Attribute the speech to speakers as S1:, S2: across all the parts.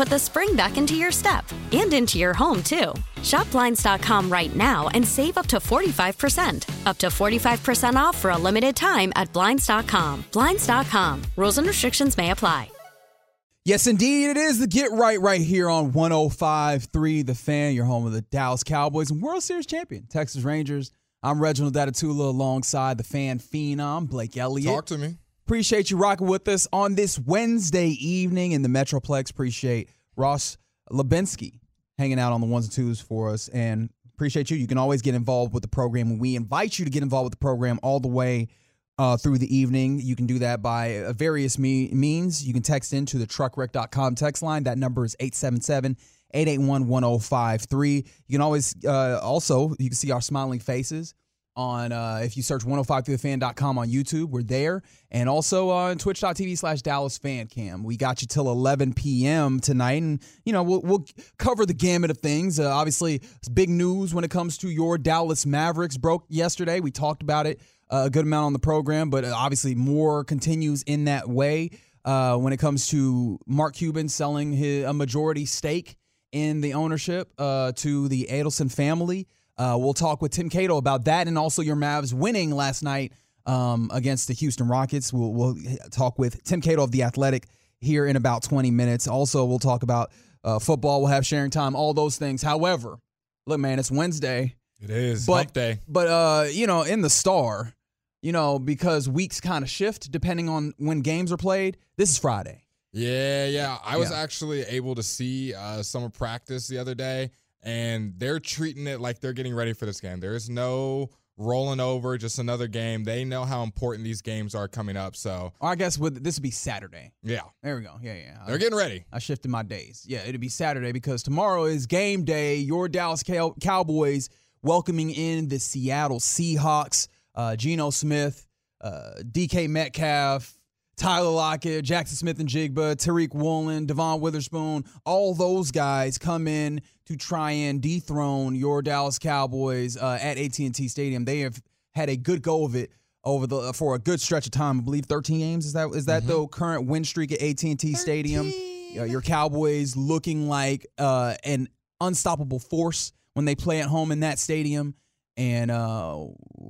S1: put the spring back into your step and into your home, too. Shop Blinds.com right now and save up to 45%. Up to 45% off for a limited time at Blinds.com. Blinds.com. Rules and restrictions may apply.
S2: Yes, indeed, it is the Get Right right here on 105.3 The Fan, your home of the Dallas Cowboys and World Series champion, Texas Rangers. I'm Reginald Adetula alongside the fan phenom, Blake Elliott.
S3: Talk to me.
S2: Appreciate you rocking with us on this Wednesday evening in the Metroplex. Appreciate Ross Lubinsky hanging out on the ones and twos for us and appreciate you. You can always get involved with the program we invite you to get involved with the program all the way uh, through the evening. You can do that by uh, various me- means. You can text into the truckwreck.com text line. That number is 877 881 1053. You can always uh, also, you can see our smiling faces on uh, if you search 105thefan.com on YouTube, we're there. And also on twitch.tv slash Dallas Fan Cam. We got you till 11 p.m. tonight. And, you know, we'll, we'll cover the gamut of things. Uh, obviously, big news when it comes to your Dallas Mavericks. Broke yesterday. We talked about it uh, a good amount on the program, but obviously more continues in that way uh, when it comes to Mark Cuban selling his, a majority stake in the ownership uh, to the Adelson family. Uh, we'll talk with Tim Cato about that and also your Mavs winning last night um, against the Houston Rockets. We'll, we'll, talk with Tim Cato of The Athletic here in about 20 minutes. Also, we'll talk about uh, football. We'll have sharing time, all those things. However, look, man, it's Wednesday.
S3: It is
S2: but,
S3: hump day.
S2: But, uh, you know, in the star, you know, because weeks kind of shift depending on when games are played, this is Friday.
S3: Yeah, yeah. I was
S2: Yeah.
S3: actually able to see uh, summer practice the other day, and they're treating it like they're getting ready for this game. There is no rolling over, just another game. They know how important these games are coming up. So,
S2: I guess with this would be Saturday.
S3: yeah,
S2: There we go. Yeah, yeah.
S3: they're getting ready.
S2: I shifted my days. Yeah, it'll be Saturday because tomorrow is game day. Your Dallas Cow- Cowboys welcoming in the Seattle Seahawks. Uh, Geno Smith, uh, DK Metcalf, Tyler Lockett, Jackson Smith-Njigba, Tariq Woolen, Devon Witherspoon, all those guys come in to try and dethrone your Dallas Cowboys uh, at AT&T Stadium. They have had a good go of it over the for a good stretch of time. I believe 13 games. Is that is that the current win streak at AT&T Stadium? Uh, your Cowboys looking like uh, an unstoppable force when they play at home in that stadium. And uh,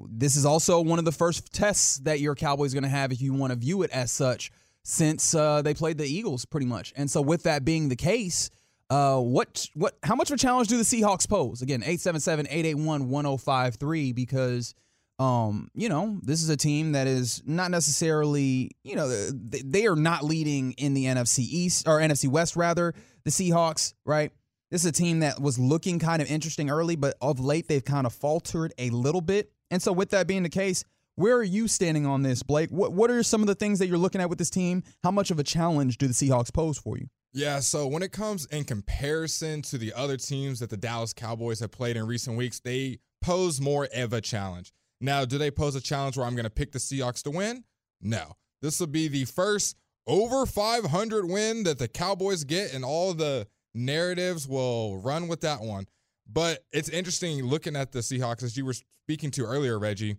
S2: this is also one of the first tests that your Cowboys going to have, if you want to view it as such, since uh, they played the Eagles, pretty much. And so, with that being the case, uh, what what how much of a challenge do the Seahawks pose? Again, 877-881-1053 because um, you know, this is a team that is not necessarily, you know, they, they are not leading in the NFC East or NFC West rather, the Seahawks, right? This is a team that was looking kind of interesting early, but of late they've kind of faltered a little bit. And so with that being the case, where are you standing on this, Blake? What what are some of the things that you're looking at with this team? How much of a challenge do the Seahawks pose for you?
S3: Yeah, so when it comes in comparison to the other teams that the Dallas Cowboys have played in recent weeks, they pose more of a challenge. Now, do they pose a challenge where I'm going to pick the Seahawks to win? No. This will be the first over 500 win that the Cowboys get, in all the narratives will run with that one. But it's interesting looking at the Seahawks, as you were speaking to earlier, Reggie.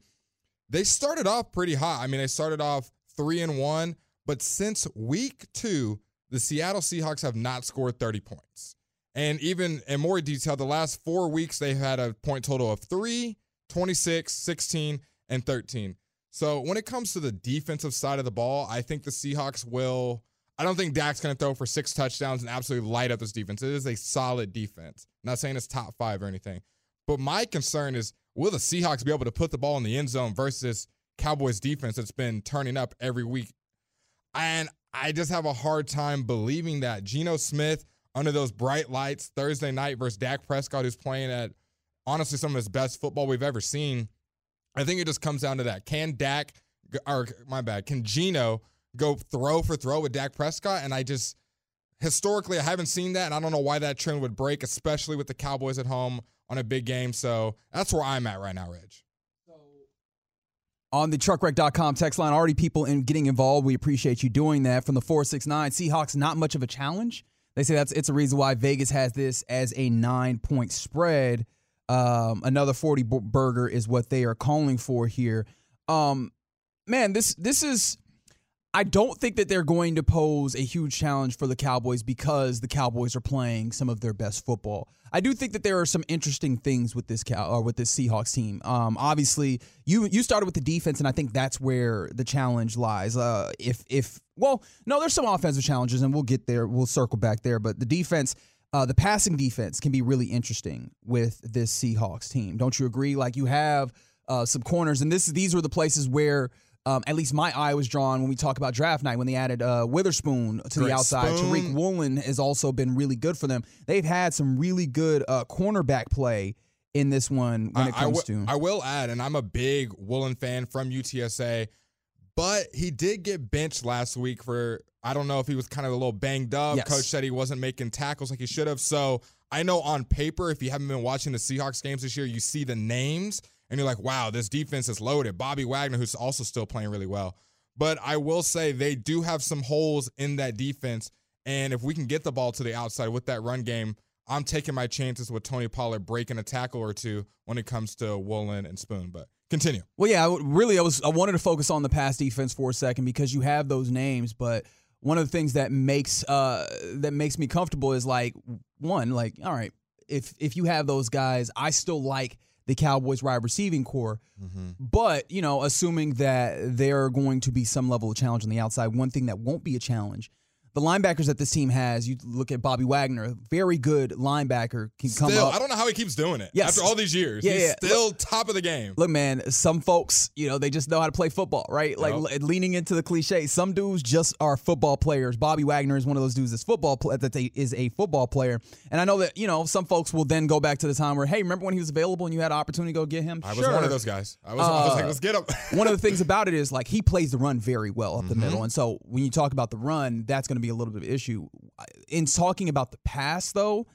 S3: They started off pretty hot. I mean, they started off three and one, but since week two, the Seattle Seahawks have not scored 30 points. And even in more detail, the last four weeks, they've had a point total of 3, 26, 16, and 13. So when it comes to the defensive side of the ball, I think the Seahawks will. I don't think Dak's going to throw for six touchdowns and absolutely light up this defense. It is a solid defense. I'm not saying it's top five or anything. But my concern is will the Seahawks be able to put the ball in the end zone versus Cowboys defense that's been turning up every week? And I just have a hard time believing that. Geno Smith, under those bright lights Thursday night versus Dak Prescott, who's playing at honestly some of his best football we've ever seen. I think it just comes down to that. Can Dak, or my bad, can Geno go throw for throw with Dak Prescott? And I just, historically, I haven't seen that. And I don't know why that trend would break, especially with the Cowboys at home on a big game. So that's where I'm at right now, Reg.
S2: On the truckwreck.com text line, already people in getting involved. We appreciate you doing that. From the 469, Seahawks, not much of a challenge. They say that's it's a reason why Vegas has this as a nine point spread. Um, another 40 burger is what they are calling for here. Um, man, this this is I don't think that they're going to pose a huge challenge for the Cowboys because the Cowboys are playing some of their best football. I do think that there are some interesting things with this cow or with this Seahawks team. Um, obviously, you you started with the defense, and I think that's where the challenge lies. Uh, if if well, no, there's some offensive challenges, and we'll get there. We'll circle back there, but the defense. Uh, the passing defense can be really interesting with this Seahawks team. Don't you agree? Like you have uh, some corners, and this these were the places where um, at least my eye was drawn when we talk about draft night when they added uh, Witherspoon to
S3: Great
S2: the outside.
S3: Spoon.
S2: Tariq Woolen has also been really good for them. They've had some really good uh, cornerback play in this one when it
S3: I- I
S2: comes
S3: wi-
S2: to.
S3: I will add, and I'm a big Woolen fan from UTSA, but he did get benched last week for I don't know if he was kind of a little banged up.
S2: Yes.
S3: Coach said he wasn't making tackles like he should have. So I know on paper, if you haven't been watching the Seahawks games this year, you see the names and you're like, wow, this defense is loaded. Bobby Wagner, who's also still playing really well. But I will say they do have some holes in that defense. And if we can get the ball to the outside with that run game, I'm taking my chances with Tony Pollard breaking a tackle or two when it comes to Woolen and Spoon. But continue.
S2: Well, yeah, I really, I was I wanted to focus on the pass defense for a second because you have those names, but one of the things that makes uh that makes me comfortable is like one, like all right, if if you have those guys, I still like the Cowboys wide receiving core, mm-hmm. but you know, assuming that there are going to be some level of challenge on the outside, one thing that won't be a challenge. The linebackers that this team has, you look at Bobby Wagner, very good linebacker, can come
S3: Still,
S2: up.
S3: I don't know how he keeps doing it.
S2: Yes.
S3: After all these years,
S2: Yeah,
S3: he's
S2: yeah.
S3: still top of the game.
S2: Look, man, some folks, you know, they just know how to play football, right? Like
S3: Yep.
S2: leaning into the cliche. Some dudes just are football players. Bobby Wagner is one of those dudes that's football pl- that they, is a football player. And I know that you know some folks will then go back to the time where, hey, remember when he was available and you had an opportunity to go get him?
S3: I was one of those guys. I was, I was like,
S2: Uh,
S3: let's get him.
S2: one of the things about it is like he plays the run very well up the
S3: Mm-hmm.
S2: middle, and so when you talk about the run, that's going to be a little bit of an issue. In talking about the pass, though,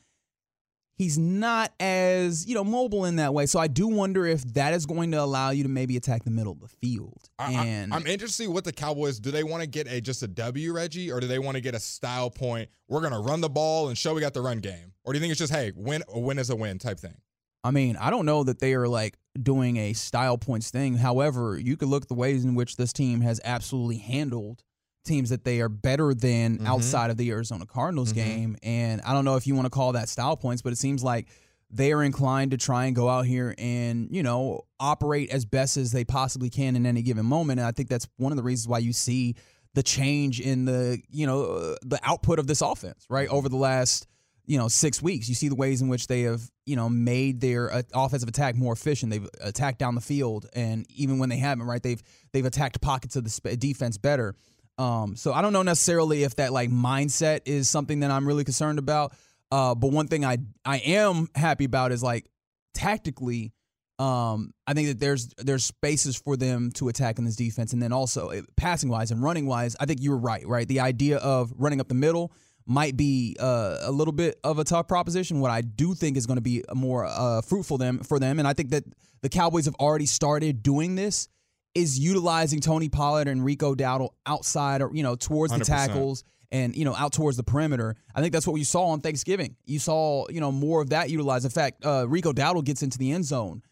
S2: he's not as you know mobile in that way. So I do wonder if that is going to allow you to maybe attack the middle of the field.
S3: I, I-
S2: and
S3: I'm interested to see what the Cowboys do. They want to get a just a W, Reggie, or do they want to get a style point? We're gonna run the ball and show we got the run game, or do you think it's just hey, win a win is a win type thing?
S2: I mean, I don't know that they are like doing a style points thing. However, you could look at the ways in which this team has absolutely handled teams that they are better than
S3: Mm-hmm.
S2: outside of the Arizona Cardinals game. And I don't know if you want to call that style points, but it seems like they are inclined to try and go out here and, you know, operate as best as they possibly can in any given moment. And I think that's one of the reasons why you see the change in the, you know, uh, the output of this offense, right? Over the last you know six weeks. You see the ways in which they have you know made their uh, offensive attack more efficient. They've attacked down the field, and even when they haven't, right, they've they've attacked pockets of the sp- defense better. Um, so I don't know necessarily if that like mindset is something that I'm really concerned about. Uh, but one thing I I am happy about is like tactically. Um, I think that there's there's spaces for them to attack in this defense, and then also eh, passing wise and running wise. I think you were right, right? The idea of running up the middle might be uh, a little bit of a tough proposition. What I do think is going to be more uh, fruitful them for them, and I think that the Cowboys have already started doing this, is utilizing Tony Pollard and Rico Dowdle outside or you know towards the
S3: 100%.
S2: tackles and you know out towards the perimeter. I think that's what you saw on Thanksgiving. You saw you know more of that utilized. In fact, uh, Rico Dowdle gets into the end zone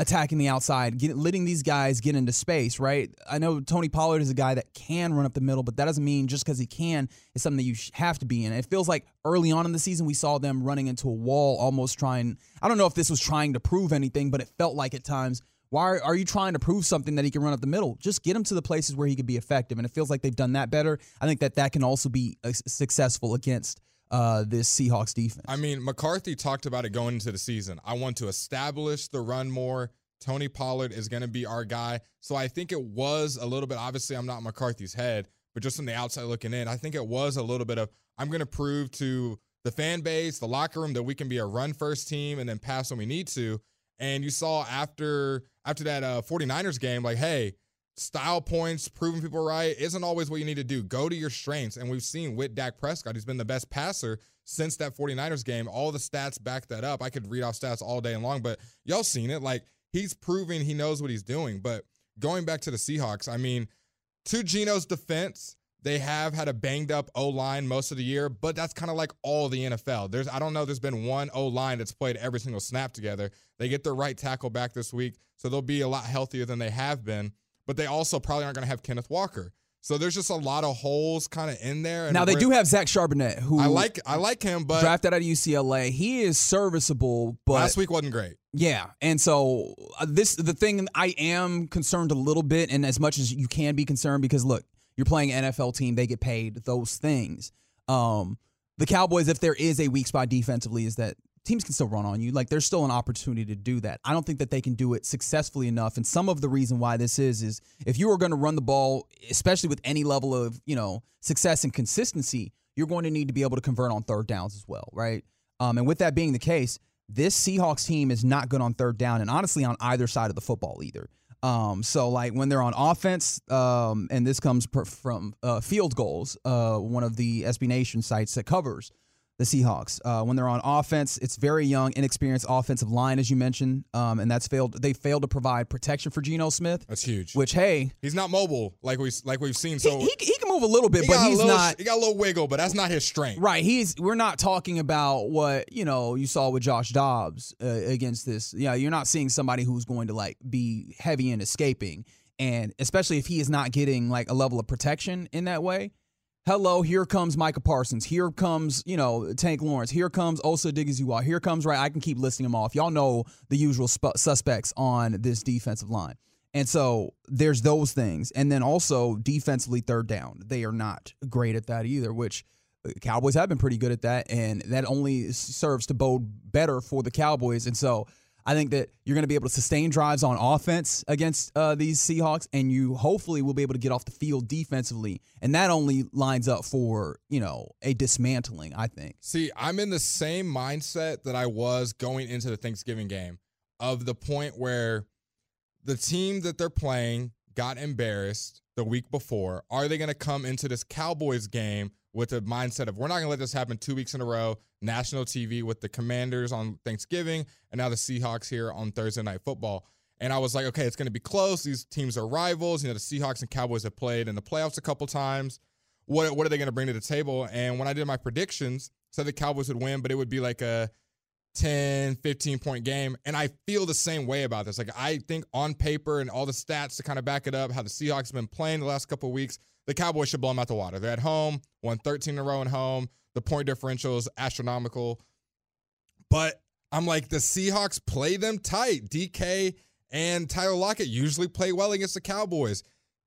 S2: attacking the outside, get, letting these guys get into space, right? I know Tony Pollard is a guy that can run up the middle, but that doesn't mean just because he can is something that you have to be in. It feels like early on in the season we saw them running into a wall, almost trying. I don't know if this was trying to prove anything, but it felt like at times. Why are you trying to prove something that he can run up the middle? Just get him to the places where he could be effective, and it feels like they've done that better. I think that that can also be uh, successful against uh, this Seahawks defense.
S3: I mean, McCarthy talked about it going into the season. I want to establish the run more. Tony Pollard is going to be our guy. So I think it was a little bit, obviously, I'm not McCarthy's head, but just from the outside looking in, I think it was a little bit of, I'm going to prove to the fan base, the locker room, that we can be a run first team and then pass when we need to. And you saw after after that uh, 49ers game, like, hey, style points, proving people right isn't always what you need to do. Go to your strengths. And we've seen with Dak Prescott, he's been the best passer since that 49ers game. All the stats back that up. I could read off stats all day long, but y'all seen it. Like he's proving he knows what he's doing. But going back to the Seahawks, I mean, to Geno's defense, they have had a banged up O line most of the year, but that's kind of like all the NFL. There's I don't know, there's been one O line that's played every single snap together. They get their right tackle back this week, so they'll be a lot healthier than they have been but they also probably aren't going to have Kenneth Walker. So there's just a lot of holes kind of in there.
S2: now they do have Zach Charbonnet, who
S3: I like. I like him, but
S2: drafted out of UCLA. He is serviceable, but
S3: last week wasn't great.
S2: Yeah, and so uh, this the thing I am concerned a little bit, and as much as you can be concerned, because look, you're playing NFL team, they get paid those things. Um, the Cowboys, if there is a weak spot defensively, is that teams can still run on you. Like there's still an opportunity to do that. I don't think that they can do it successfully enough. And some of the reason why this is is if you are going to run the ball, especially with any level of you know success and consistency, you're going to need to be able to convert on third downs as well, right? Um, and with that being the case, this Seahawks team is not good on third down, and honestly on either side of the football either. Um, so like when they're on offense, um, and this comes per, from uh, Field Gulls, uh, one of the SB Nation sites that covers the Seahawks. Uh, when they're on offense, it's very young, inexperienced offensive line, as you mentioned, um, and that's failed. They failed to provide protection for Geno Smith.
S3: That's huge.
S2: Which hey,
S3: he's not mobile like we like we've seen. So
S2: he, he, he can move a little bit, he but he's
S3: little,
S2: not.
S3: He got a little wiggle, but that's not his strength.
S2: Right. He's. We're not talking about what you know you saw with Josh Dobbs uh, against this. Yeah, you're not seeing somebody who's going to like be heavy in escaping, and especially if he is not getting like a level of protection in that way hello, here comes Micah Parsons. Here comes, you know, Tank Lawrence. Here comes Osa Odighizuwa. Here comes, right, I can keep listing them off. Y'all know the usual sp- suspects on this defensive line. And so there's those things. And then also defensively, third down. They are not great at that either, which uh, Cowboys have been pretty good at that. And that only serves to bode better for the Cowboys. And so I think that you're going to be able to sustain drives on offense against uh, these Seahawks, and you hopefully will be able to get off the field defensively, and that only lines up for you know a dismantling. I think.
S3: See, I'm in the same mindset that I was going into the Thanksgiving game, of the point where the team that they're playing got embarrassed the week before. Are they going to come into this Cowboys game with a mindset of we're not going to let this happen two weeks in a row? national TV with the Commanders on Thanksgiving and now the Seahawks here on Thursday Night Football. And I was like, okay, it's going to be close. These teams are rivals. You know, the Seahawks and Cowboys have played in the playoffs a couple times. What what are they going to bring to the table? And when I did my predictions, said the Cowboys would win, but it would be like a 10, 15 point game. And I feel the same way about this. Like I think on paper and all the stats to kind of back it up, how the Seahawks have been playing the last couple weeks, the Cowboys should blow them out the water. They're at home, won 13 in a row at home. The point differential is astronomical. But I'm like, the Seahawks play them tight. DK and Tyler Lockett usually play well against the Cowboys.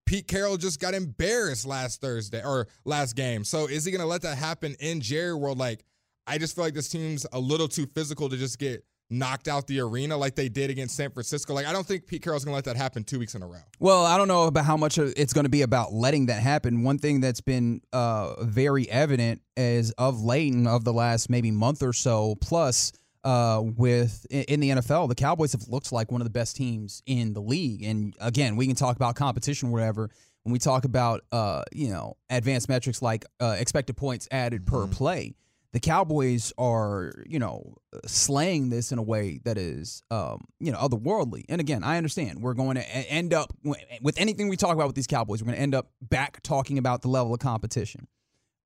S3: Pete Carroll just got embarrassed last Thursday or last game. So is he going to let that happen in Jerry World? Like, I just feel like this team's a little too physical to just get knocked out the arena like they did against San Francisco. Like I don't think Pete Carroll's going to let that happen two weeks in a row.
S2: Well, I don't know about how much it's going to be about letting that happen. One thing that's been uh, very evident is of late and of the last maybe month or so plus. Uh, with in the NFL, the Cowboys have looked like one of the best teams in the league. And again, we can talk about competition, or whatever. When we talk about uh, you know advanced metrics like uh, expected points added per mm-hmm. play, the Cowboys are, you know, slaying this in a way that is, um, you know, otherworldly. And again, I understand we're going to end up with anything we talk about with these Cowboys, we're going to end up back talking about the level of competition.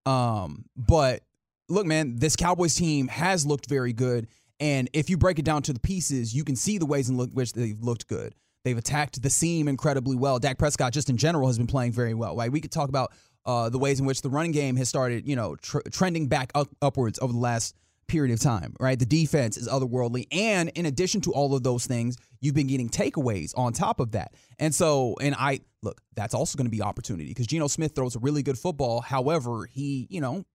S2: Um, but look, man, this Cowboys team has looked very good. And if you break it down to the pieces, you can see the ways in which they've looked good. They've attacked the seam incredibly well. Dak Prescott, just in general, has been playing very well. Right? We could talk about uh, the ways in which the running game has started, you know, tr- trending back up, upwards over the last period of time, right? The defense is otherworldly. And in addition to all of those things, you've been getting takeaways on top of that. And so, and I look, that's also going to be opportunity because Geno Smith throws a really good football. However, he, you know,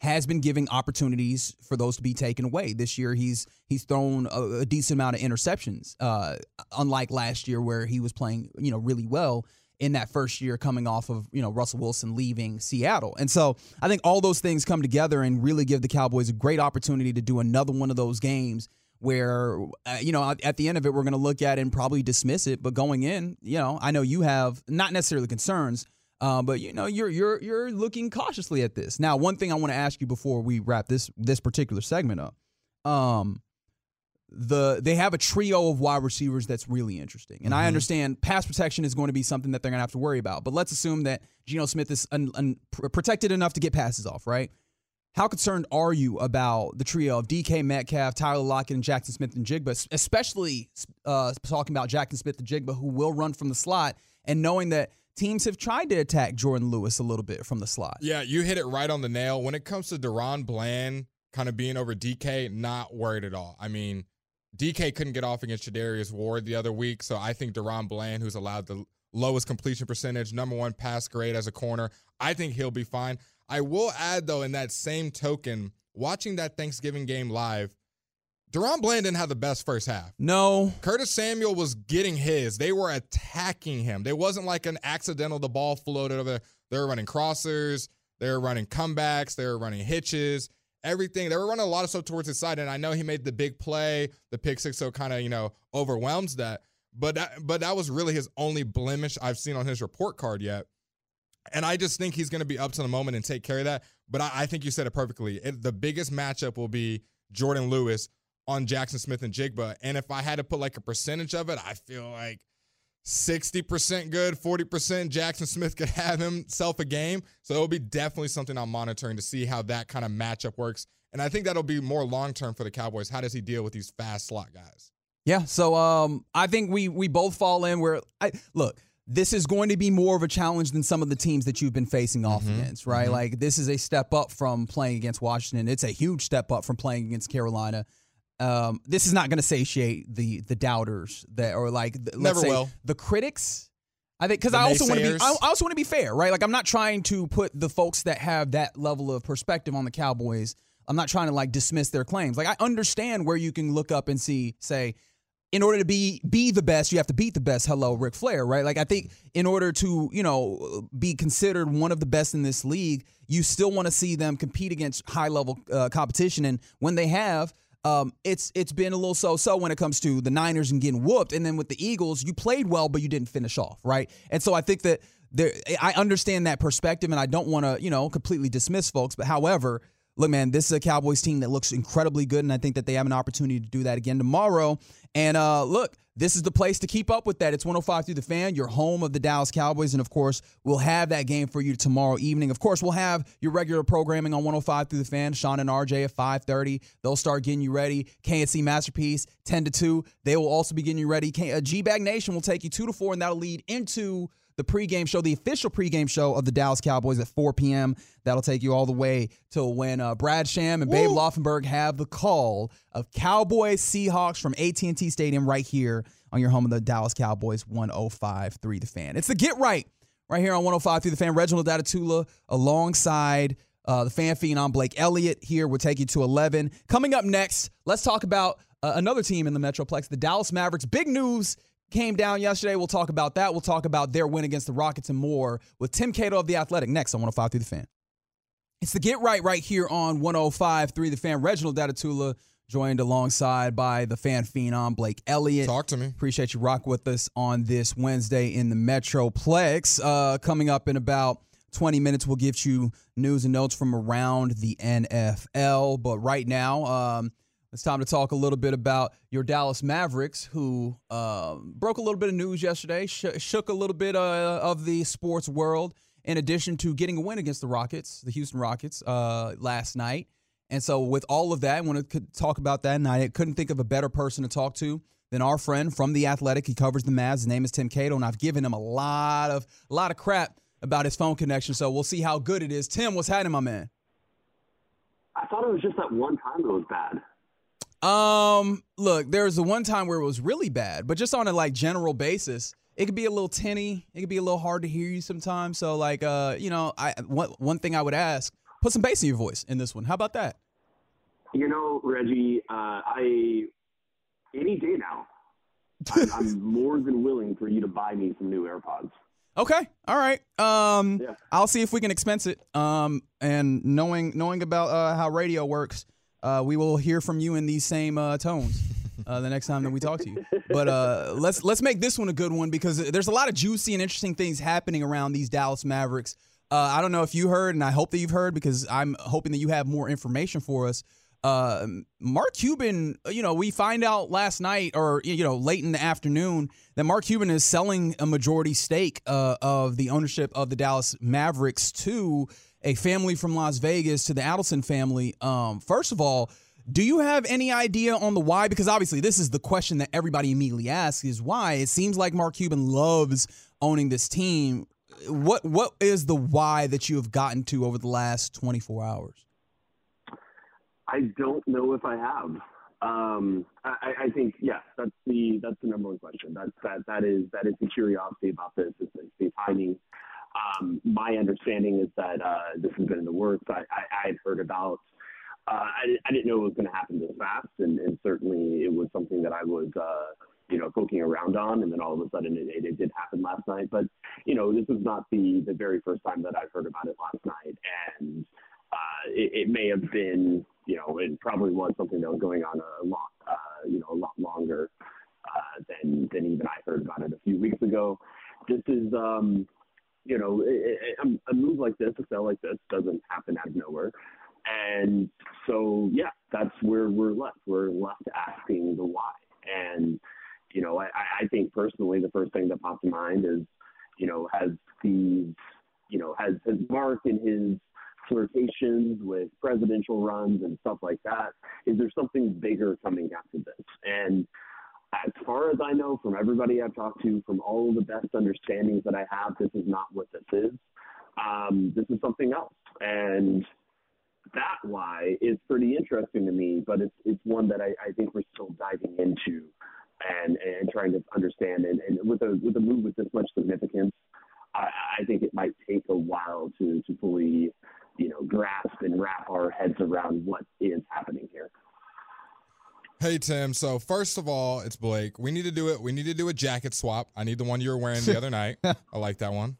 S2: has been giving opportunities for those to be taken away. This year, he's he's thrown a, a decent amount of interceptions, uh, unlike last year where he was playing, you know, really well in that first year coming off of you know Russell Wilson leaving Seattle. And so I think all those things come together and really give the Cowboys a great opportunity to do another one of those games where uh, you know at the end of it we're going to look at and probably dismiss it, but going in, you know, I know you have not necessarily concerns. Uh, but you know you're you're you're looking cautiously at this. Now, one thing I want to ask you before we wrap this this particular segment up, um, the they have a trio of wide receivers that's really interesting. And mm-hmm. I understand pass protection is going to be something that they're going to have to worry about. But let's assume that Geno Smith is un, un, protected enough to get passes off, right? How concerned are you about the trio of DK Metcalf, Tyler Lockett, and Jackson Smith-Njigba, especially uh, talking about Jackson Smith-Njigba, who will run from the slot, and knowing that teams have tried to attack Jourdan Lewis a little bit from the slot?
S3: Yeah, you hit it right on the nail. When it comes to DaRon Bland kind of being over DK, not worried at all. I mean, DK couldn't get off against Charvarius Ward the other week, so I think DaRon Bland, who's allowed the lowest completion percentage, number one pass grade as a corner, I think he'll be fine. I will add though, in that same token, watching that Thanksgiving game live, DaRon Bland didn't have the best first half.
S2: No.
S3: Curtis Samuel was getting his. They were attacking him. There wasn't like an accidental, the ball floated over there. They were running crossers, they were running comebacks, they were running hitches everything. They were running a lot of stuff towards his side, and I know he made the big play, the pick six, so kind of you know overwhelms that. But that, but that was really his only blemish I've seen on his report card yet. And I just think he's going to be up to the moment and take care of that. But I, I think you said it perfectly. It, the biggest matchup will be Jourdan Lewis on Jackson Smith-Njigba. And if I had to put like a percentage of it, I feel like 60% good, 40% Jackson Smith could have himself a game. So it'll be definitely something I'm monitoring to see how that kind of matchup works. And I think that'll be more long term for the Cowboys. How does he deal with these fast slot guys?
S2: Yeah, so um, I think we we both fall in where I look. This is going to be more of a challenge than some of the teams that you've been facing off mm-hmm, against, right? Mm-hmm. Like this is a step up from playing against Washington. It's a huge step up from playing against Carolina um, this is not going to satiate the the doubters that or like let's
S3: Never
S2: say
S3: will.
S2: the critics. I think because I also want to be I also want to be fair, right? Like I'm not trying to put the folks that have that level of perspective on the Cowboys. I'm not trying to like dismiss their claims. Like I understand where you can look up and see, say, in order to be be the best, you have to beat the best. Hello, Ric Flair, right? Like I think in order to you know be considered one of the best in this league, you still want to see them compete against high level uh, competition, and when they have, um, it's it's been a little so-so when it comes to the Niners and getting whooped, and then with the Eagles, you played well, but you didn't finish off, right? And so I think that there, I understand that perspective, and I don't want to you know completely dismiss folks, but however. Look, man, this is a Cowboys team that looks incredibly good, and I think that they have an opportunity to do that again tomorrow. And uh, look, this is the place to keep up with that. It's 105 through the fan, your home of the Dallas Cowboys. And of course, we'll have that game for you tomorrow evening. Of course, we'll have your regular programming on 105 through the fan. Shan and RJ at 530. They'll start getting you ready. K&C Masterpiece, 10 to 2. They will also be getting you ready. G Bag Nation will take you 2 to 4, and that'll lead into the pregame show, the official pregame show of the Dallas Cowboys at 4 p.m. That'll take you all the way till when uh, Brad Sham and Babe Laufenberg have the call of Cowboys Seahawks from AT&T Stadium right here on your home of the Dallas Cowboys 105.3 The Fan. It's the Get Right right here on 105 through the fan. Reginald Adetula alongside uh, the fan phenom Blake Elliott here. We'll take you to 11. Coming up next, let's talk about uh, another team in the Metroplex, the Dallas Mavericks. Big news came down yesterday. We'll talk about that. We'll talk about their win against the Rockets and more with Tim Cato of The Athletic next on 105 through the fan. It's the Get Right right here on 105 through the fan. Reginald Adetula joined alongside by the fan phenom Blake Elliott.
S3: Talk to me.
S2: Appreciate you rock with us on this Wednesday in the Metroplex. Uh, coming up in about 20 minutes, we'll give you news and notes from around the NFL. But right now, um, it's time to talk a little bit about your Dallas Mavericks, who uh, broke a little bit of news yesterday, sh- shook a little bit uh, of the sports world, in addition to getting a win against the Rockets, the Houston Rockets, uh, last night. And so, with all of that, I want to talk about that. And I couldn't think of a better person to talk to than our friend from the Athletic. He covers the Mavs. His name is Tim Cato, and I've given him a lot of a lot of crap about his phone connection. So we'll see how good it is. Tim, what's happening, my man?
S4: I thought it was just that one time it was bad.
S2: Um, look, there was the one time where it was really bad, but just on a like general basis, it could be a little tinny. It could be a little hard to hear you sometimes. So like, uh, you know, I one one thing I would ask, put some bass in your voice in this one. How about that?
S4: You know, Reggie, uh, I any day now, I'm, I'm more than willing for you to buy me some new AirPods.
S2: Okay. All right. Um,
S4: Yeah.
S2: I'll see if we can expense it. Um, and knowing knowing about uh, how radio works, uh, we will hear from you in these same uh, tones uh, the next time that we talk to you. But uh, let's let's make this one a good one because there's a lot of juicy and interesting things happening around these Dallas Mavericks. Uh, I don't know if you heard, and I hope that you've heard because I'm hoping that you have more information for us. Uh, Mark Cuban, you know, we find out last night or you know late in the afternoon that Mark Cuban is selling a majority stake uh, of the ownership of the Dallas Mavericks to a family from Las Vegas to the Adelson family. Um, first of all, do you have any idea on the why? Because obviously, this is the question that everybody immediately asks: is why? It seems like Mark Cuban loves owning this team. What what is the why that you have gotten to over the last 24 hours?
S4: I don't know if I have. Um, I, I think yes, that's the that's the number one question. That that that is that is the curiosity about this. Is the, the timing. Um, my understanding is that uh, this has been in the works. I, I, I had heard about. Uh, I, I didn't know it was going to happen this fast, and, and certainly it was something that I was, uh, you know, poking around on, and then all of a sudden it, it, did happen last night. But you know, this is not the the very first time that I've heard about it last night, and uh, it, it may have been, you know, it probably was something that was going on a lot, uh, you know, a lot longer uh, than than even I heard about it a few weeks ago. This is, um, you know, it, it, a move like this, a sale like this, doesn't happen out of nowhere, and so yeah, that's where we're left. We're left asking the why, and you know, I, I think personally, the first thing that pops to mind is, you know, has the, you know, has has Mark and his flirtations with presidential runs and stuff like that. Is there something bigger coming after this? And as far as I know, from everybody I've talked to, from all the best understandings that I have, this is not what this is. Um, this is something else. And that why is pretty interesting to me, but it's it's one that I, I think we're still diving into and and trying to understand. And, and with a with a move with this much significance, I, I think it might take a while to to fully you know, grasp and wrap our heads around what is happening here.
S3: Hey Tim, so first of all, it's Blake. We need to do it. We need to do a jacket swap. I need the one you were wearing the other night. I like that one.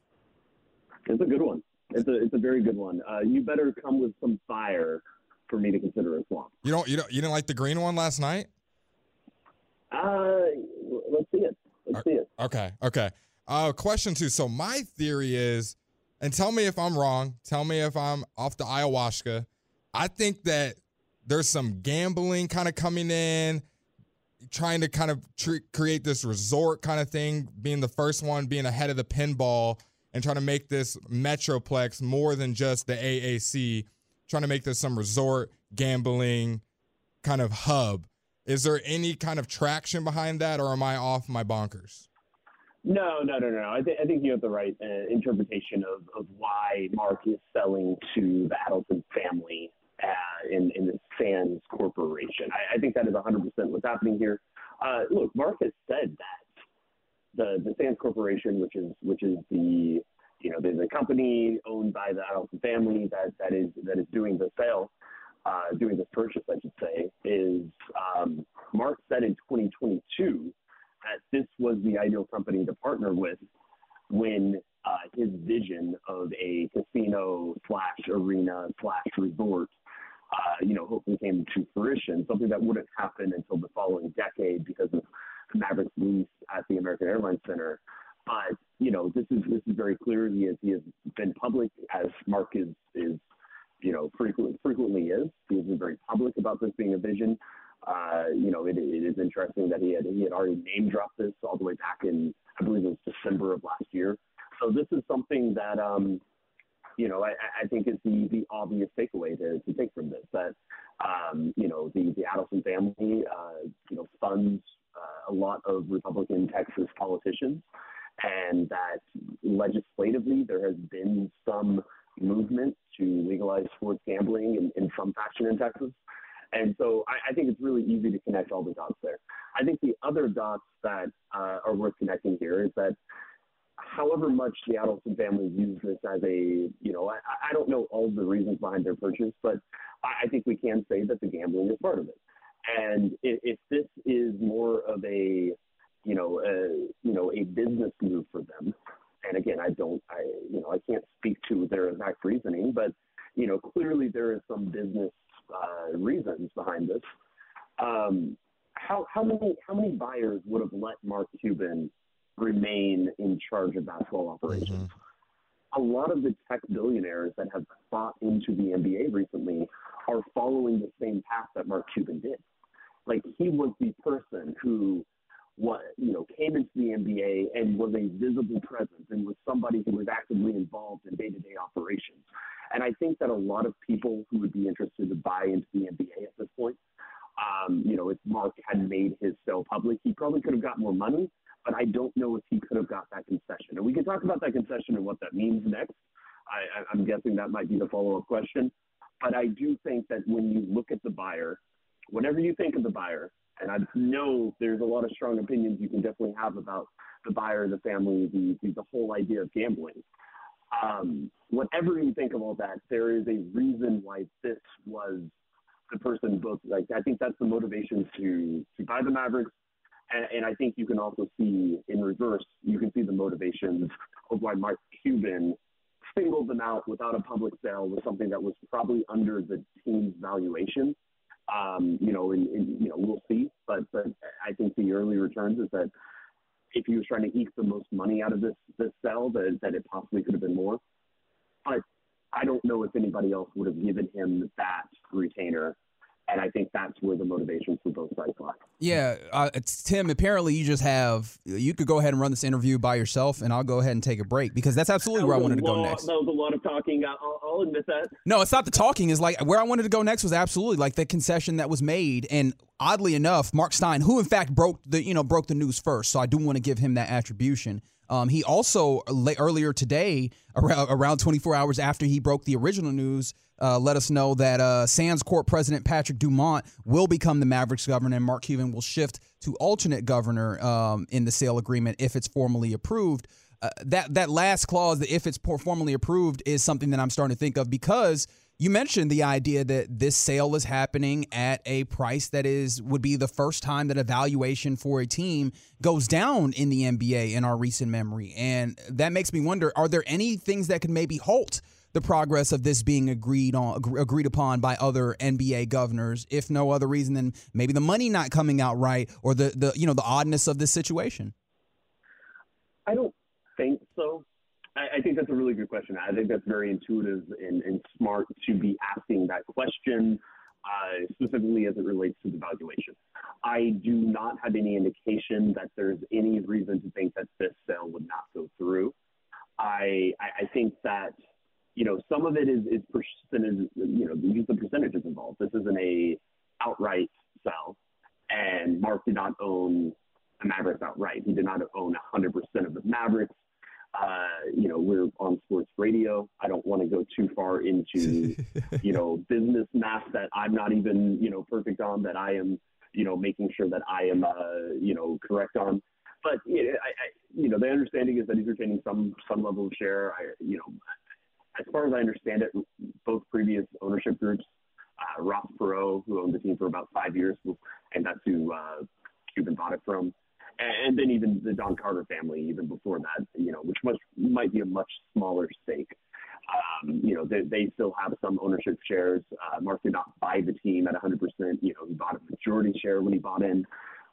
S4: It's a good one. It's a it's a very good one. Uh, you better come with some fire for me to consider a swap.
S3: You don't you don't you didn't like the green one last night?
S4: Uh, let's see it. Let's see it.
S3: Okay, okay. Uh, question two. So my theory is, and tell me if I'm wrong. Tell me if I'm off the ayahuasca. I think that there's some gambling kind of coming in, trying to kind of create this resort kind of thing, being the first one, being ahead of the pinball, and trying to make this Metroplex more than just the AAC, trying to make this some resort gambling kind of hub. Is there any kind of traction behind that, or am I off my bonkers?
S4: No, no, no, no. I, th- I think you have the right uh, interpretation of, of why Mark is selling to the Adelson family uh, in, in the Sands Corporation. I, I think that is 100% what's happening here. Uh, look, Mark has said that the the Sands Corporation, which is which is the you know the, company owned by the Adelson family that that is that is doing the sale, uh, doing this purchase, I should say, is um, Mark said in 2022 that this was the ideal company to partner with when uh, his vision of a casino slash arena slash resort, uh, you know, hopefully came to fruition. Something that wouldn't happen until the following decade because of Mavericks lease at the American Airlines Center. But you know, this is this is very clear. He has he has been public as Mark is is you know frequently frequently is. He has been very public about this being a vision. Uh, you know, it, it is interesting that he had he had already name dropped this all the way back in I believe it was December of last year. So this is something that um, you know I, I think is the the obvious takeaway to, to take from this that Um, you know, the, the Adelson family, uh, you know, funds uh, a lot of Republican Texas politicians, and that legislatively there has been some movement to legalize sports gambling in, in some fashion in Texas. And so I, I think it's really easy to connect all the dots there. I think the other dots that uh, are worth connecting here is that however much the Adelson family views this as a, you know, I, I don't know all the reasons behind their purchase, but I, I think we can say that the gambling is part of it. And if, if this is more of a, you know, a, you know, a business move for them, and again, I don't, I, you know, I can't speak to their exact reasoning, but you know, clearly there is some business uh, reasons behind this. Um, how how many how many buyers would have let Mark Cuban remain in charge of basketball operations? Mm-hmm. A lot of the tech billionaires that have bought into the NBA recently are following the same path that Mark Cuban did. Like he was the person who what you know came into the NBA and was a visible presence and was somebody who was actively involved in day-to-day operations. And I think that a lot of people who would be interested to buy into the NBA at this point, um, you know, if Mark had made his sale public, he probably could have got more money, but I don't know if he could have got that concession. And we can talk about that concession and what that means next. I, I'm guessing that might be the follow-up question. But I do think that when you look at the buyer, whatever you think of the buyer, and I know there's a lot of strong opinions you can definitely have about the buyer, the family, the, the, the whole idea of gambling. Um, whatever you think of all that, there is a reason why this was the person both like I think that's the motivation to to buy the Mavericks. And, I think you can also see in reverse, you can see the motivations of why Mark Cuban singled them out without a public sale was something that was probably under the team's valuation. Um, you know, you know, we'll see. But but I think the early returns is that if he was trying to eke the most money out of this this sell, that that it possibly could have been more. But I don't know if anybody else would have given him that retainer and I think that's where the motivations for both sides lie.
S2: Yeah, uh, Tim. Apparently, you just have you could go ahead and run this interview by yourself, and I'll go ahead and take a break because that's absolutely where I wanted to go next.
S4: That was a lot of talking. I'll, I'll admit that.
S2: No, it's not the talking. Is like where I wanted to go next was absolutely like the concession that was made, and oddly enough, Mark Stein, who in fact broke the you know broke the news first, so I do want to give him that attribution. Um, he also earlier today, around, around 24 hours after he broke the original news, uh, let us know that uh, Sands Corp President Patrick Dumont will become the Mavericks governor, and Mark Cuban will shift to alternate governor um, in the sale agreement if it's formally approved. Uh, that that last clause, that if it's formally approved, is something that I'm starting to think of because you mentioned the idea that this sale is happening at a price that is would be the first time that a valuation for a team goes down in the NBA in our recent memory, and that makes me wonder: Are there any things that could maybe halt? the progress of this being agreed on agreed upon by other NBA governors, if no other reason than maybe the money not coming out right or the, the you know the oddness of this situation?
S4: I don't think so. I, I think that's a really good question. I think that's very intuitive and, and smart to be asking that question, uh, specifically as it relates to the valuation. I do not have any indication that there's any reason to think that this sale would not go through. I, I, I think that you know, some of it is, is percentage, you know, use the percentages involved. This isn't a outright sell, and Mark did not own the Mavericks outright. He did not own 100% of the Mavericks. Uh, you know, we're on sports radio. I don't want to go too far into, you know, business math that I'm not even, you know, perfect on, that I am, you know, making sure that I am, uh, you know, correct on. But you know, I, I, you know, the understanding is that he's retaining some some level of share. I, you know, as far as I understand it, both previous ownership groups, uh, Ross Perot, who owned the team for about five years, and that's who uh, Cuban bought it from, and then even the Don Carter family, even before that, you know, which must might be a much smaller stake. Um, you know, they, they still have some ownership shares. Uh, Mark did not buy the team at 100%. You know, he bought a majority share when he bought in,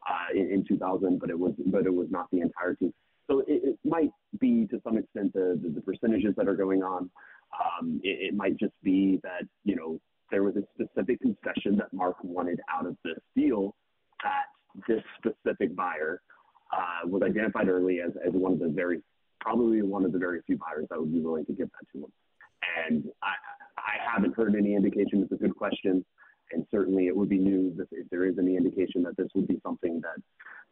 S4: uh, in in 2000, but it was but it was not the entire team. So it, it might be to some extent the, the, the percentages that are going on. Um, it, it might just be that, you know, there was a specific concession that Mark wanted out of this deal that this specific buyer uh, was identified early as, as one of the very, probably one of the very few buyers that would be willing to give that to him. And I, I haven't heard any indication. It's a good question. and certainly it would be news if, if there is any indication that this would be something that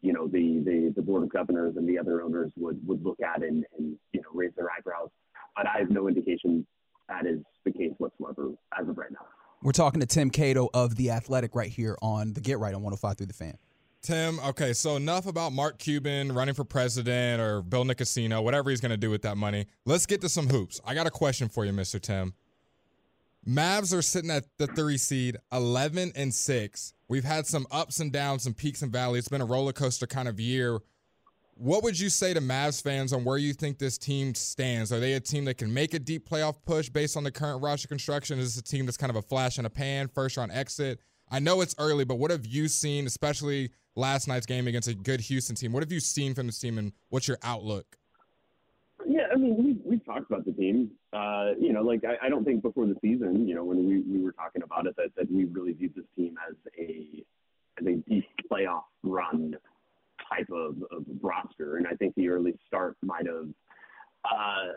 S4: you know the, the, the board of governors and the other owners would, would look at and, and you know raise their eyebrows. But I have no indication that is the case whatsoever as of right now.
S2: We're talking to Tim Cato of The Athletic right here on the Get Right on 105 through the fan.
S3: Tim, okay, so enough about Mark Cuban running for president or a casino, whatever he's going to do with that money. Let's get to some hoops. I got a question for you, Mr. Tim. Mavs are sitting at the three seed, 11 and 6. We've had some ups and downs, some peaks and valleys. It's been a roller coaster kind of year. What would you say to Mavs fans on where you think this team stands? Are they a team that can make a deep playoff push based on the current roster construction? Is this a team that's kind of a flash in a pan, first round exit? I know it's early, but what have you seen, especially last night's game against a good Houston team? What have you seen from this team, and what's your outlook?
S4: Yeah, I mean, we we talked about the team. Uh, you know, like I, I don't think before the season, you know, when we, we were talking about it, that, that we really viewed this team as a as a deep playoff run type of, of roster, and I think the early start might have uh,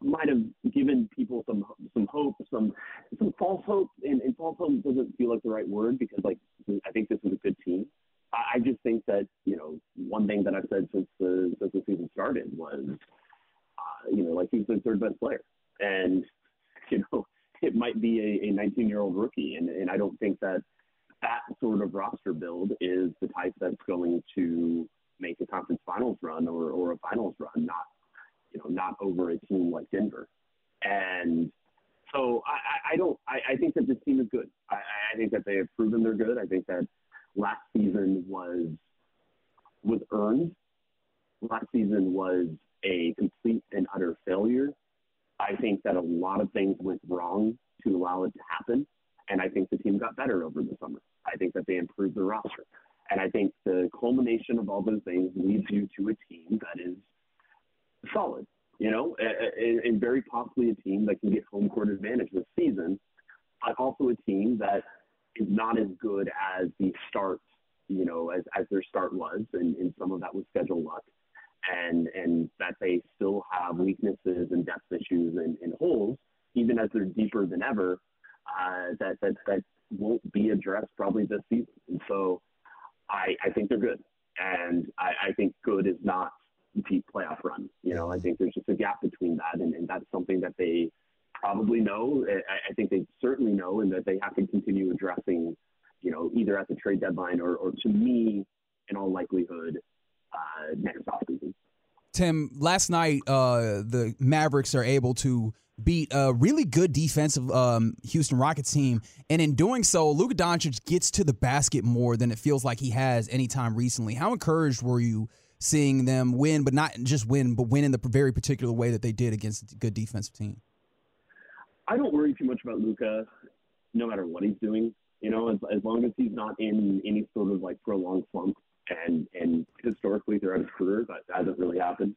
S4: might have given people some some hope, some some false hope, and, and false hope doesn't feel like the right word because like I think this is a good team. I just think that you know one thing that I've said since the since the season started was uh, you know like he's the third best player, and you know it might be a 19 year old rookie, and and I don't think that that sort of roster build is the type that's going to make a conference finals run or, or a finals run, not you know not over a team like Denver. And so I, I don't I, I think that this team is good. I, I think that they have proven they're good. I think that last season was was earned. Last season was a complete and utter failure. I think that a lot of things went wrong to allow it to happen. And I think the team got better over the summer. I think that they improved the roster. And I think the culmination of all those things leads you to a team that is solid, you know, and, and very possibly a team that can get home court advantage this season, but also a team that is not as good as the start, you know, as, as their start was. And, and some of that was schedule luck. And, and that they still have weaknesses and depth issues and, and holes, even as they're deeper than ever uh, that, that, that won't be addressed probably this season. And so I, I think they're good. And I, I think good is not deep playoff run. You know, I think there's just a gap between that. And, and that's something that they probably know. I, I think they certainly know and that they have to continue addressing, you know, either at the trade deadline or, or to me, in all likelihood, uh, next offseason.
S2: Tim, last night uh, the Mavericks are able to beat a really good defensive um, Houston Rockets team, and in doing so, Luka Doncic gets to the basket more than it feels like he has any time recently. How encouraged were you seeing them win, but not just win, but win in the very particular way that they did against a good defensive team?
S4: I don't worry too much about Luka, no matter what he's doing. You know, as, as long as he's not in any sort of like prolonged slump, and and historically throughout his career, that hasn't really happened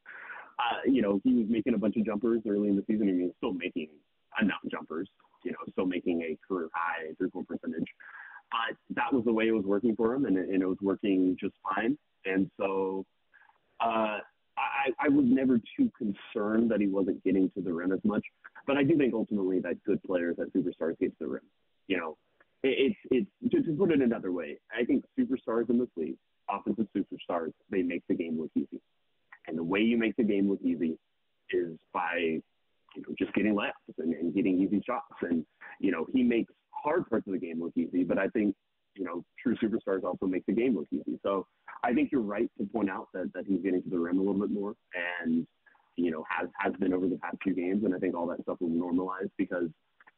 S4: uh, you know, he was making a bunch of jumpers early in the season. I mean, still making enough jumpers, you know, still making a career high three point percentage. But that was the way it was working for him, and it, and it was working just fine. And so uh, I, I was never too concerned that he wasn't getting to the rim as much. But I do think ultimately that good players, that superstars, get to the rim. You know, it, it's it's to, to put it another way. I think superstars in this league, offensive superstars, they make the game look easy. And the way you make the game look easy is by you know just getting layups and, and getting easy shots. And you know he makes hard parts of the game look easy, but I think you know true superstars also make the game look easy. So I think you're right to point out that that he's getting to the rim a little bit more and you know has has been over the past few games. And I think all that stuff will normalize because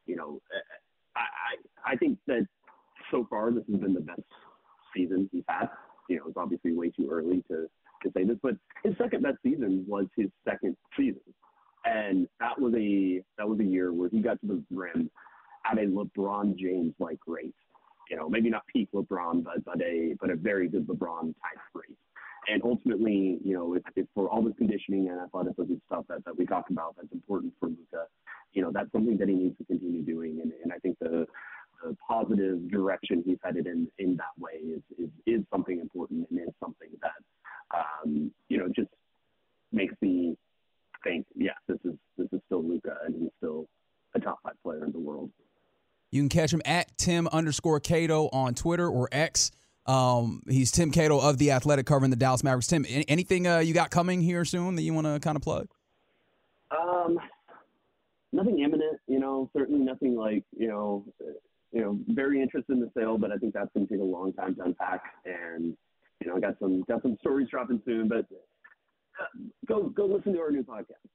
S4: you know eh, eh, I I, I think that so far this has been the best season he's had. You know, it's obviously way too early to to say this, but his second best season was his second season, and that was a that was a year where he got to the rim at a LeBron James like rate. You know, maybe not peak LeBron, but but a but a very good LeBron type rate. And ultimately, you know, if, if for all the conditioning and athleticism stuff that, that we talked about, that's important for Luka. You know, that's something that he needs to continue doing. And, and I think the the positive direction he's headed in in that way is is, is something important and is something that um, you know, just makes me think, yeah, this is this is still Luka, and he's still a top five player in the world.
S2: You can catch him at Tim underscore Cato on Twitter or X. Um, he's Tim Cato of the Athletic covering the Dallas Mavericks. Tim, anything uh, you got coming here soon that you want to kind of plug?
S4: Um, nothing imminent, you know. Certainly nothing like you know, you know, very interested in the sale, but I think that's going to take a long time to unpack. And you know, I got some got some stories dropping soon, but uh, go go listen to our new podcast.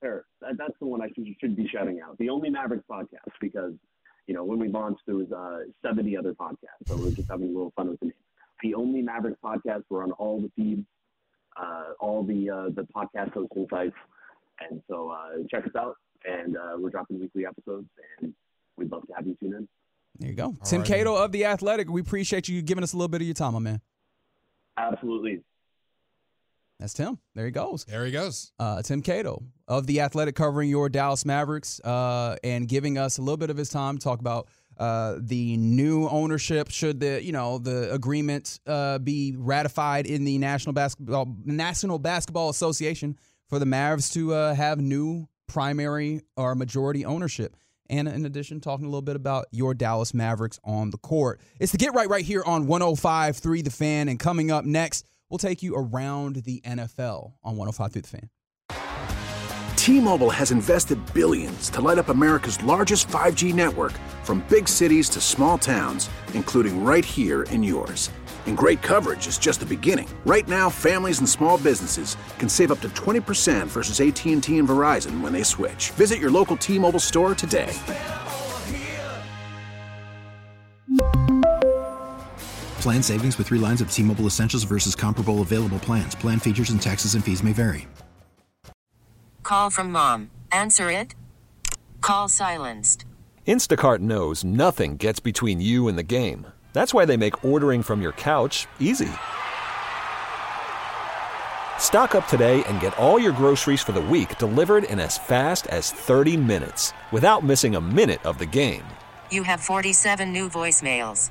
S4: There, that, that's the one I should, should be shouting out. The only Mavericks podcast because you know when we launched there was uh, 70 other podcasts, so we're just having a little fun with the name. The only Mavericks podcast. We're on all the feeds, uh, all the uh, the podcast hosting sites, and so uh, check us out. And uh, we're dropping weekly episodes, and we'd love to have you tune in.
S2: There you go, all Tim right. Cato of the Athletic. We appreciate you giving us a little bit of your time, my man.
S4: Absolutely.
S2: That's Tim. There he goes.
S3: There he goes.
S2: Uh, Tim Cato of the Athletic, covering your Dallas Mavericks, uh, and giving us a little bit of his time to talk about uh, the new ownership. Should the you know the agreement uh, be ratified in the National Basketball National Basketball Association for the Mavs to uh, have new primary or majority ownership? And in addition, talking a little bit about your Dallas Mavericks on the court. It's the Get Right right here on 105.3 The Fan. And coming up next, we'll take you around the NFL on 105.3 The Fan.
S5: T-Mobile has invested billions to light up America's largest 5G network from big cities to small towns, including right here in yours. And great coverage is just the beginning. Right now, families and small businesses can save up to 20% versus AT&T and Verizon when they switch. Visit your local T-Mobile store today.
S6: Plan savings with 3 lines of T-Mobile Essentials versus comparable available plans. Plan features and taxes and fees may vary.
S7: Call from mom. Answer it. Call silenced.
S8: Instacart knows nothing gets between you and the game. That's why they make ordering from your couch easy. Stock up today and get all your groceries for the week delivered in as fast as 30 minutes without missing a minute of the game.
S7: You have 47 new voicemails.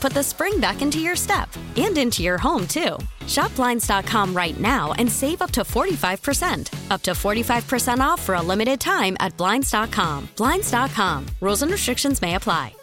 S1: put the spring back into your step and into your home, too. Shop Blinds.com right now and save up to 45%. Up to 45% off for a limited time at Blinds.com. Blinds.com. Rules and restrictions may apply.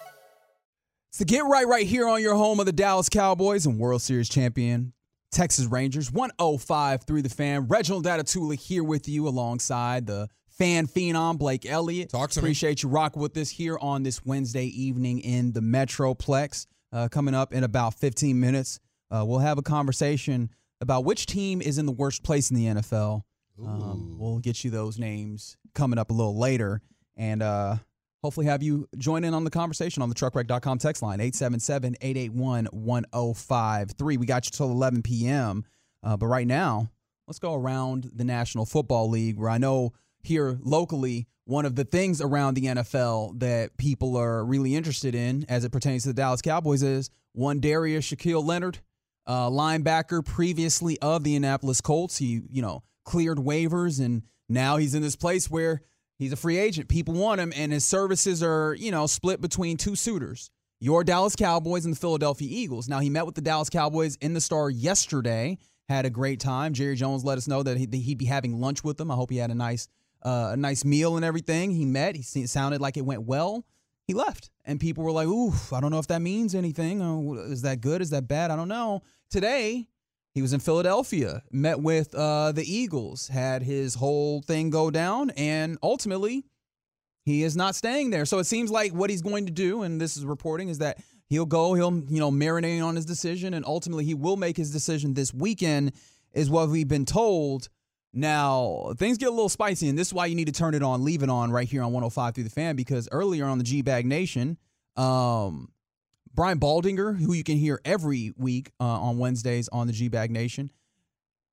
S2: So get right right here on your home of the Dallas Cowboys and World Series champion Texas Rangers. 105 through The Fan. Reginald Adetula here with you alongside the fan phenom Blake Elliott.
S3: Talk to
S2: Appreciate
S3: me.
S2: you rocking with us here on this Wednesday evening in the Metroplex. Uh, coming up in about 15 minutes, uh, we'll have a conversation about which team is in the worst place in the NFL. Um, we'll get you those names coming up a little later. And uh, hopefully have you join in on the conversation on the truckwreck.com text line 877-881-1053 we got you till 11 p.m uh, but right now let's go around the national football league where i know here locally one of the things around the nfl that people are really interested in as it pertains to the dallas cowboys is one darius shaquille leonard uh, linebacker previously of the Indianapolis colts he you know cleared waivers and now he's in this place where He's a free agent. People want him, and his services are, you know, split between two suitors your Dallas Cowboys and the Philadelphia Eagles. Now, he met with the Dallas Cowboys in the Star yesterday, had a great time. Jerry Jones let us know that he'd be having lunch with them. I hope he had a nice, uh, a nice meal and everything. He met. He sounded like it went well. He left, and people were like, "Ooh, I don't know if that means anything. is that good? Is that bad? I don't know." Today, he was in Philadelphia, met with uh, the Eagles, had his whole thing go down, and ultimately, he is not staying there. So it seems like what he's going to do, and this is reporting, is that he'll go, he'll you know marinate on his decision, and ultimately he will make his decision this weekend. is what we've been told. Now, things get a little spicy, and this is why you need to turn it on, leave it on right here on 105 through the fan, because earlier on the G Bag Nation, um, Brian Baldinger, who you can hear every week uh, on Wednesdays on the G Bag Nation,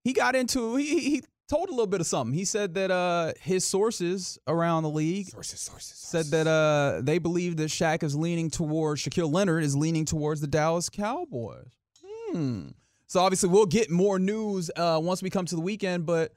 S2: he got into he, he told a little bit of something. He said that uh, his sources around the league
S3: sources, sources,
S2: said that uh, they believe that Shaq is leaning towards Shaquille Leonard is leaning towards the Dallas Cowboys. Hmm. So obviously we'll get more news uh, once we come to the weekend. But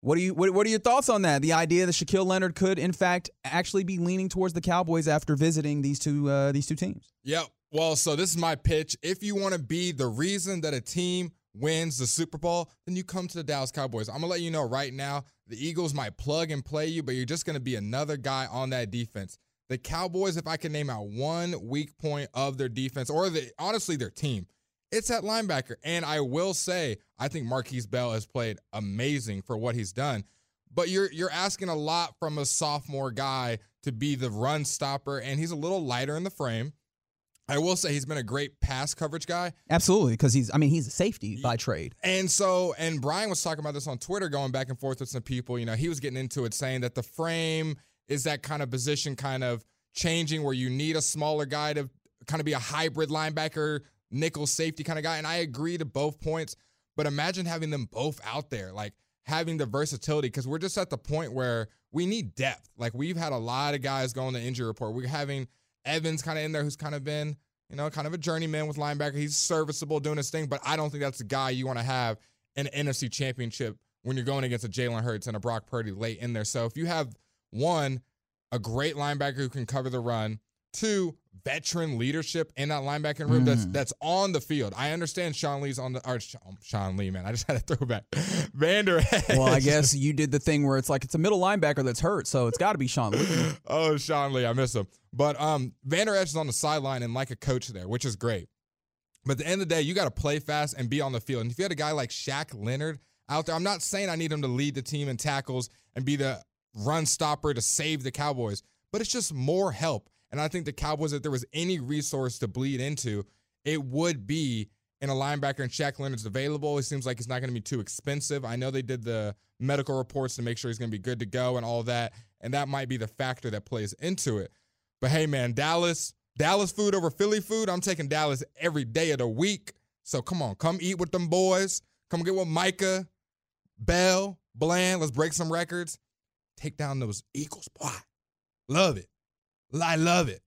S2: what do you what, what are your thoughts on that? The idea that Shaquille Leonard could in fact actually be leaning towards the Cowboys after visiting these two uh, these two teams.
S3: Yep. Well, so this is my pitch. If you want to be the reason that a team wins the Super Bowl, then you come to the Dallas Cowboys. I'm to let you know right now the Eagles might plug and play you, but you're just to be another guy on that defense. The Cowboys, if I can name out one weak point of their defense or the, honestly their team, it's at linebacker. And I will say, I think Markquese Bell has played amazing for what he's done. But you're you're asking a lot from a sophomore guy to be the run stopper, and he's a little lighter in the frame. I will say he's been a great pass coverage guy.
S2: Absolutely, because he's I mean he's a safety by trade.
S3: And so, and Brian was talking about this on Twitter, going back and forth with some people. You know, he was getting into it, saying that the frame is that kind of position kind of changing where you need a smaller guy to kind of be a hybrid linebacker, nickel safety kind of guy. And I agree to both points, but imagine having them both out there, like having the versatility, because we're just at the point where we need depth. Like we've had a lot of guys going to injury report. We're having Evans kind of in there who's kind of been, you know, kind of a journeyman with linebacker. He's serviceable doing his thing, but I don't think that's the guy you want to have in an NFC championship when you're going against a Jalen Hurts and a Brock Purdy late in there. So if you have one, a great linebacker who can cover the run, two, veteran leadership in that linebacking room mm. that's that's on the field. I understand Sean Lee's on the or Sean, Sean Lee, man. I just had to throw back. Vander
S2: Well, I guess you did the thing where it's like it's a middle linebacker that's hurt, so it's got to be Sean Lee.
S3: oh, Sean Lee, I miss him. But um, Vander Esch is on the sideline and like a coach there, which is great. But at the end of the day, you got to play fast and be on the field. And if you had a guy like Shaq Leonard out there, I'm not saying I need him to lead the team in tackles and be the run stopper to save the Cowboys, but it's just more help. And I think the Cowboys, if there was any resource to bleed into, it would be in a linebacker and Shaq Leonard's available. It seems like it's not going to be too expensive. I know they did the medical reports to make sure he's going to be good to go and all that. And that might be the factor that plays into it. But hey, man, Dallas, Dallas food over Philly food. I'm taking Dallas every day of the week. So come on, come eat with them boys. Come get with Micah, Bell, Bland. Let's break some records. Take down those Eagles. Boy, love it. I love it.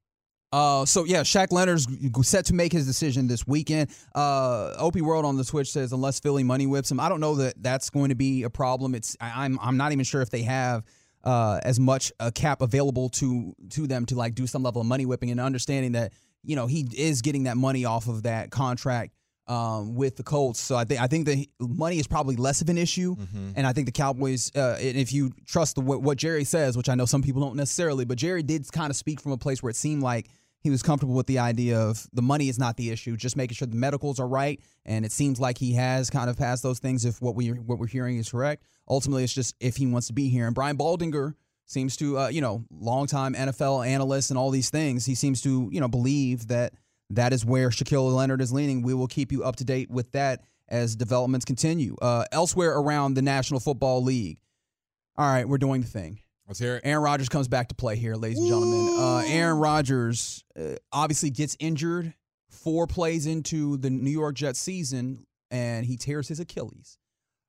S2: Uh, so yeah, Shaq Leonard's set to make his decision this weekend. Uh, Opie World on the Twitch says unless Philly money whips him, I don't know that that's going to be a problem. It's I, I'm I'm not even sure if they have uh, as much a cap available to to them to like do some level of money whipping and understanding that you know he is getting that money off of that contract um, with the Colts. So I think I think the money is probably less of an issue, mm-hmm. and I think the Cowboys. Uh, if you trust the, what, what Jerry says, which I know some people don't necessarily, but Jerry did kind of speak from a place where it seemed like he was comfortable with the idea of the money is not the issue, just making sure the medicals are right, and it seems like he has kind of passed those things. If what we what we're hearing is correct, ultimately it's just if he wants to be here. And Brian Baldinger seems to, uh, you know, longtime NFL analyst and all these things. He seems to, you know, believe that that is where Shaquille Leonard is leaning. We will keep you up to date with that as developments continue. Uh, elsewhere around the National Football League. All right, we're doing the thing.
S3: Let's hear it.
S2: Aaron Rodgers comes back to play here, ladies and gentlemen. Uh, Aaron Rodgers uh, obviously gets injured four plays into the New York Jets season, and he tears his Achilles.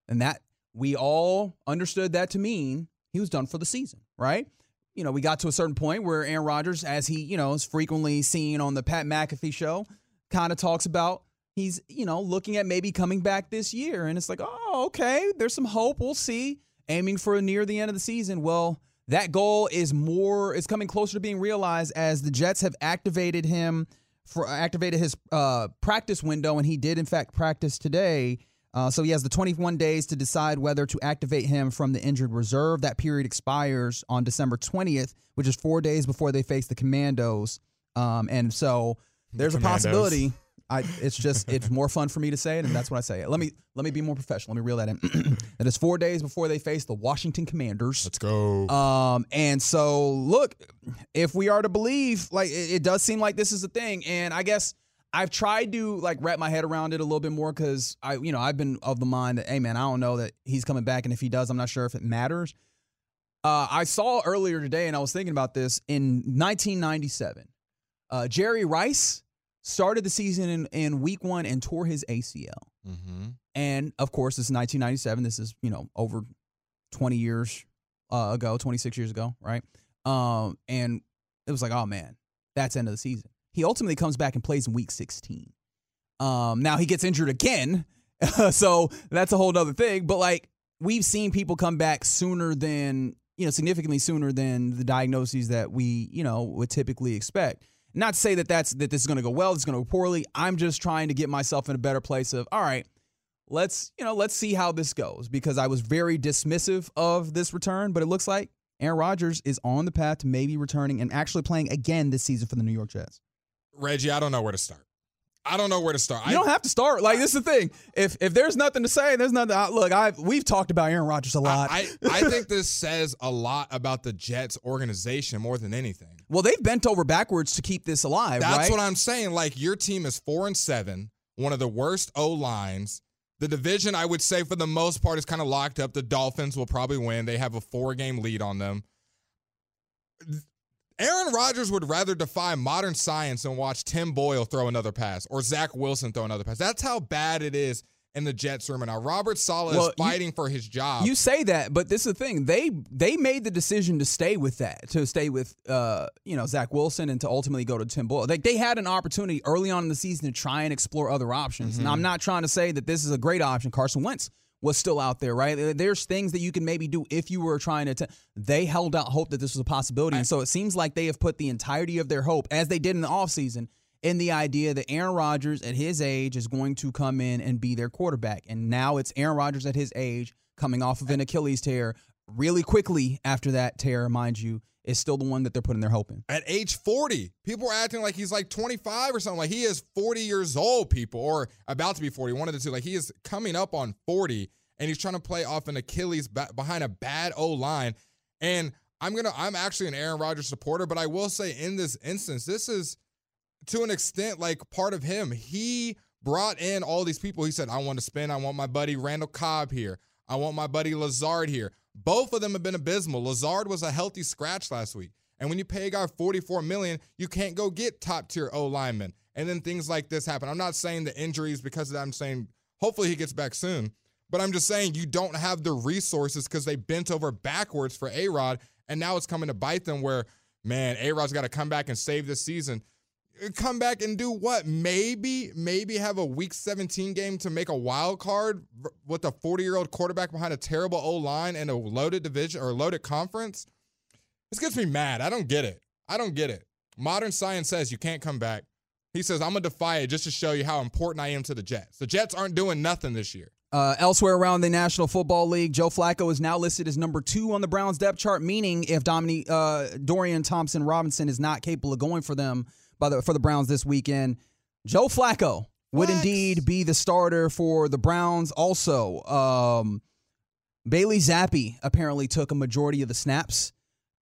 S2: And that we all understood that to mean he was done for the season, right? You know, we got to a certain point where Aaron Rodgers, as he, you know, is frequently seen on the Pat McAfee show, kind of talks about he's, you know, looking at maybe coming back this year. And it's like, oh, okay, there's some hope. We'll see. Aiming for near the end of the season. Well, that goal is more is coming closer to being realized as the Jets have activated him for activated his uh, practice window, and he did in fact practice today. Uh, so he has the 21 days to decide whether to activate him from the injured reserve. That period expires on December 20th, which is four days before they face the Commandos. Um, and so there's the a possibility. I, it's just it's more fun for me to say it, and that's what I say. Let me let me be more professional. Let me reel that in. that is four days before they face the Washington Commanders.
S3: Let's go.
S2: Um, and so look, if we are to believe, like it, it does seem like this is a thing, and I guess I've tried to like wrap my head around it a little bit more because I, you know, I've been of the mind that, hey man, I don't know that he's coming back, and if he does, I'm not sure if it matters. Uh, I saw earlier today, and I was thinking about this in 1997. Uh, Jerry Rice started the season in, in week one and tore his ACL.
S3: Mm-hmm.
S2: And of course, this is 1997. This is, you know, over 20 years uh, ago, 26 years ago, right? Um, and it was like, oh man, that's end of the season. He ultimately comes back and plays in week 16. Um, now he gets injured again, so that's a whole other thing. But like we've seen people come back sooner than you know, significantly sooner than the diagnoses that we you know would typically expect. Not to say that that's that this is going to go well, it's going to go poorly. I'm just trying to get myself in a better place of all right. Let's you know let's see how this goes because I was very dismissive of this return, but it looks like Aaron Rodgers is on the path to maybe returning and actually playing again this season for the New York Jets.
S3: Reggie, I don't know where to start. I don't know where to start.
S2: You don't have to start. Like this is the thing. If if there's nothing to say, there's nothing. I, look, I we've talked about Aaron Rodgers a lot.
S3: I, I, I think this says a lot about the Jets organization more than anything.
S2: Well, they've bent over backwards to keep this alive.
S3: That's
S2: right?
S3: what I'm saying. Like your team is four and seven, one of the worst O lines. The division, I would say, for the most part, is kind of locked up. The Dolphins will probably win. They have a four game lead on them. Aaron Rodgers would rather defy modern science and watch Tim Boyle throw another pass or Zach Wilson throw another pass. That's how bad it is in the Jets room. And now Robert Saleh
S2: Well,
S3: is fighting for his job.
S2: You say that, but this is the thing. They they made the decision to stay with that, to stay with uh, you know, Zach Wilson and to ultimately go to Tim Boyle. Like they had an opportunity early on in the season to try and explore other options. Now I'm not trying to say that this is a great option. Carson Wentz was still out there, right? There's things that you can maybe do if you were trying to. T- they held out hope that this was a possibility, and so it seems like they have put the entirety of their hope, as they did in the offseason, in the idea that Aaron Rodgers at his age is going to come in and be their quarterback. And now it's Aaron Rodgers at his age coming off of an Achilles tear really quickly after that tear, mind you, is still the one that they're putting their hope in.
S3: At age 40, people are acting like he's like 25 or something. Like he is 40 years old, people, or about to be 40, one of the two. Like he is coming up on 40 and he's trying to play off an Achilles behind a bad O line. And I'm gonna, I'm actually an Aaron Rodgers supporter, but I will say in this instance, this is to an extent like part of him. He brought in all these people. He said, I want to spin. I want my buddy Randall Cobb here. I want my buddy Lazard here. Both of them have been abysmal. Lazard was a healthy scratch last week. And when you pay a guy 44 million, you can't go get top tier O linemen. And then things like this happen. I'm not saying the injuries because of that. I'm saying hopefully he gets back soon. But I'm just saying you don't have the resources because they bent over backwards for A Rod. And now it's coming to bite them where, man, A Rod's got to come back and save this season. Come back and do what? Maybe, maybe have a week 17 game to make a wild card with a 40 year old quarterback behind a terrible O line and a loaded division or loaded conference. This gets me mad. I don't get it. I don't get it. Modern science says you can't come back. He says, I'm going to defy it just to show you how important I am to the Jets. The Jets aren't doing nothing this year.
S2: Uh, elsewhere around the National Football League, Joe Flacco is now listed as number two on the Browns depth chart, meaning if Dominique, uh, Dorian Thompson Robinson is not capable of going for them by the, for the Browns this weekend, Joe Flacco would indeed be the starter for the Browns. Also, um, Bailey Zappe apparently took a majority of the snaps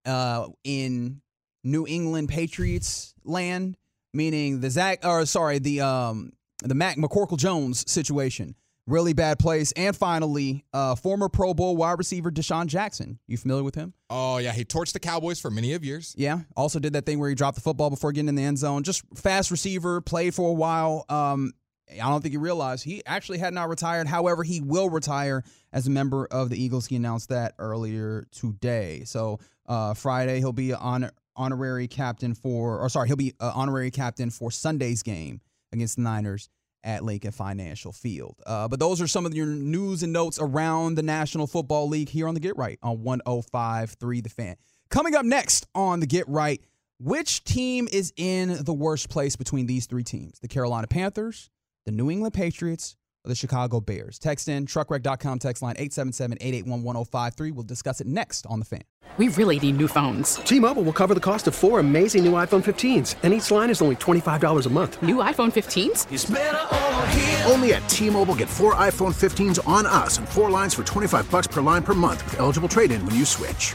S2: uh, in New England Patriots land, meaning the Zach, or sorry, the um, the Mac McCorkle Jones situation. Really bad place. And finally, uh, former Pro Bowl wide receiver DeSean Jackson. You familiar with him?
S3: Oh, yeah. He torched the Cowboys for many of years.
S2: Yeah. Also did that thing where he dropped the football before getting in the end zone. Just fast receiver, played for a while. Um, I don't think he realized he actually had not retired. However, he will retire as a member of the Eagles. He announced that earlier today. So uh, Friday he'll be on honorary captain for, or sorry, he'll be uh, honorary captain for Sunday's game against the Niners at Lincoln Financial Field. Uh, but those are some of your news and notes around the National Football League here on the Get Right on 105.3 The Fan. Coming up next on the Get Right, which team is in the worst place between these three teams? The Carolina Panthers, the New England Patriots, the Chicago Bears? Text in truckwreck.com text line 877-881-1053. We'll discuss it next on The Fan.
S9: We really need new phones.
S10: T-Mobile will cover the cost of four amazing new iPhone 15s, and each line is only $25 a month.
S9: New iPhone 15s?
S5: Only at T-Mobile get four iPhone 15s on us and four lines for 25 bucks per line per month with eligible trade-in when you switch.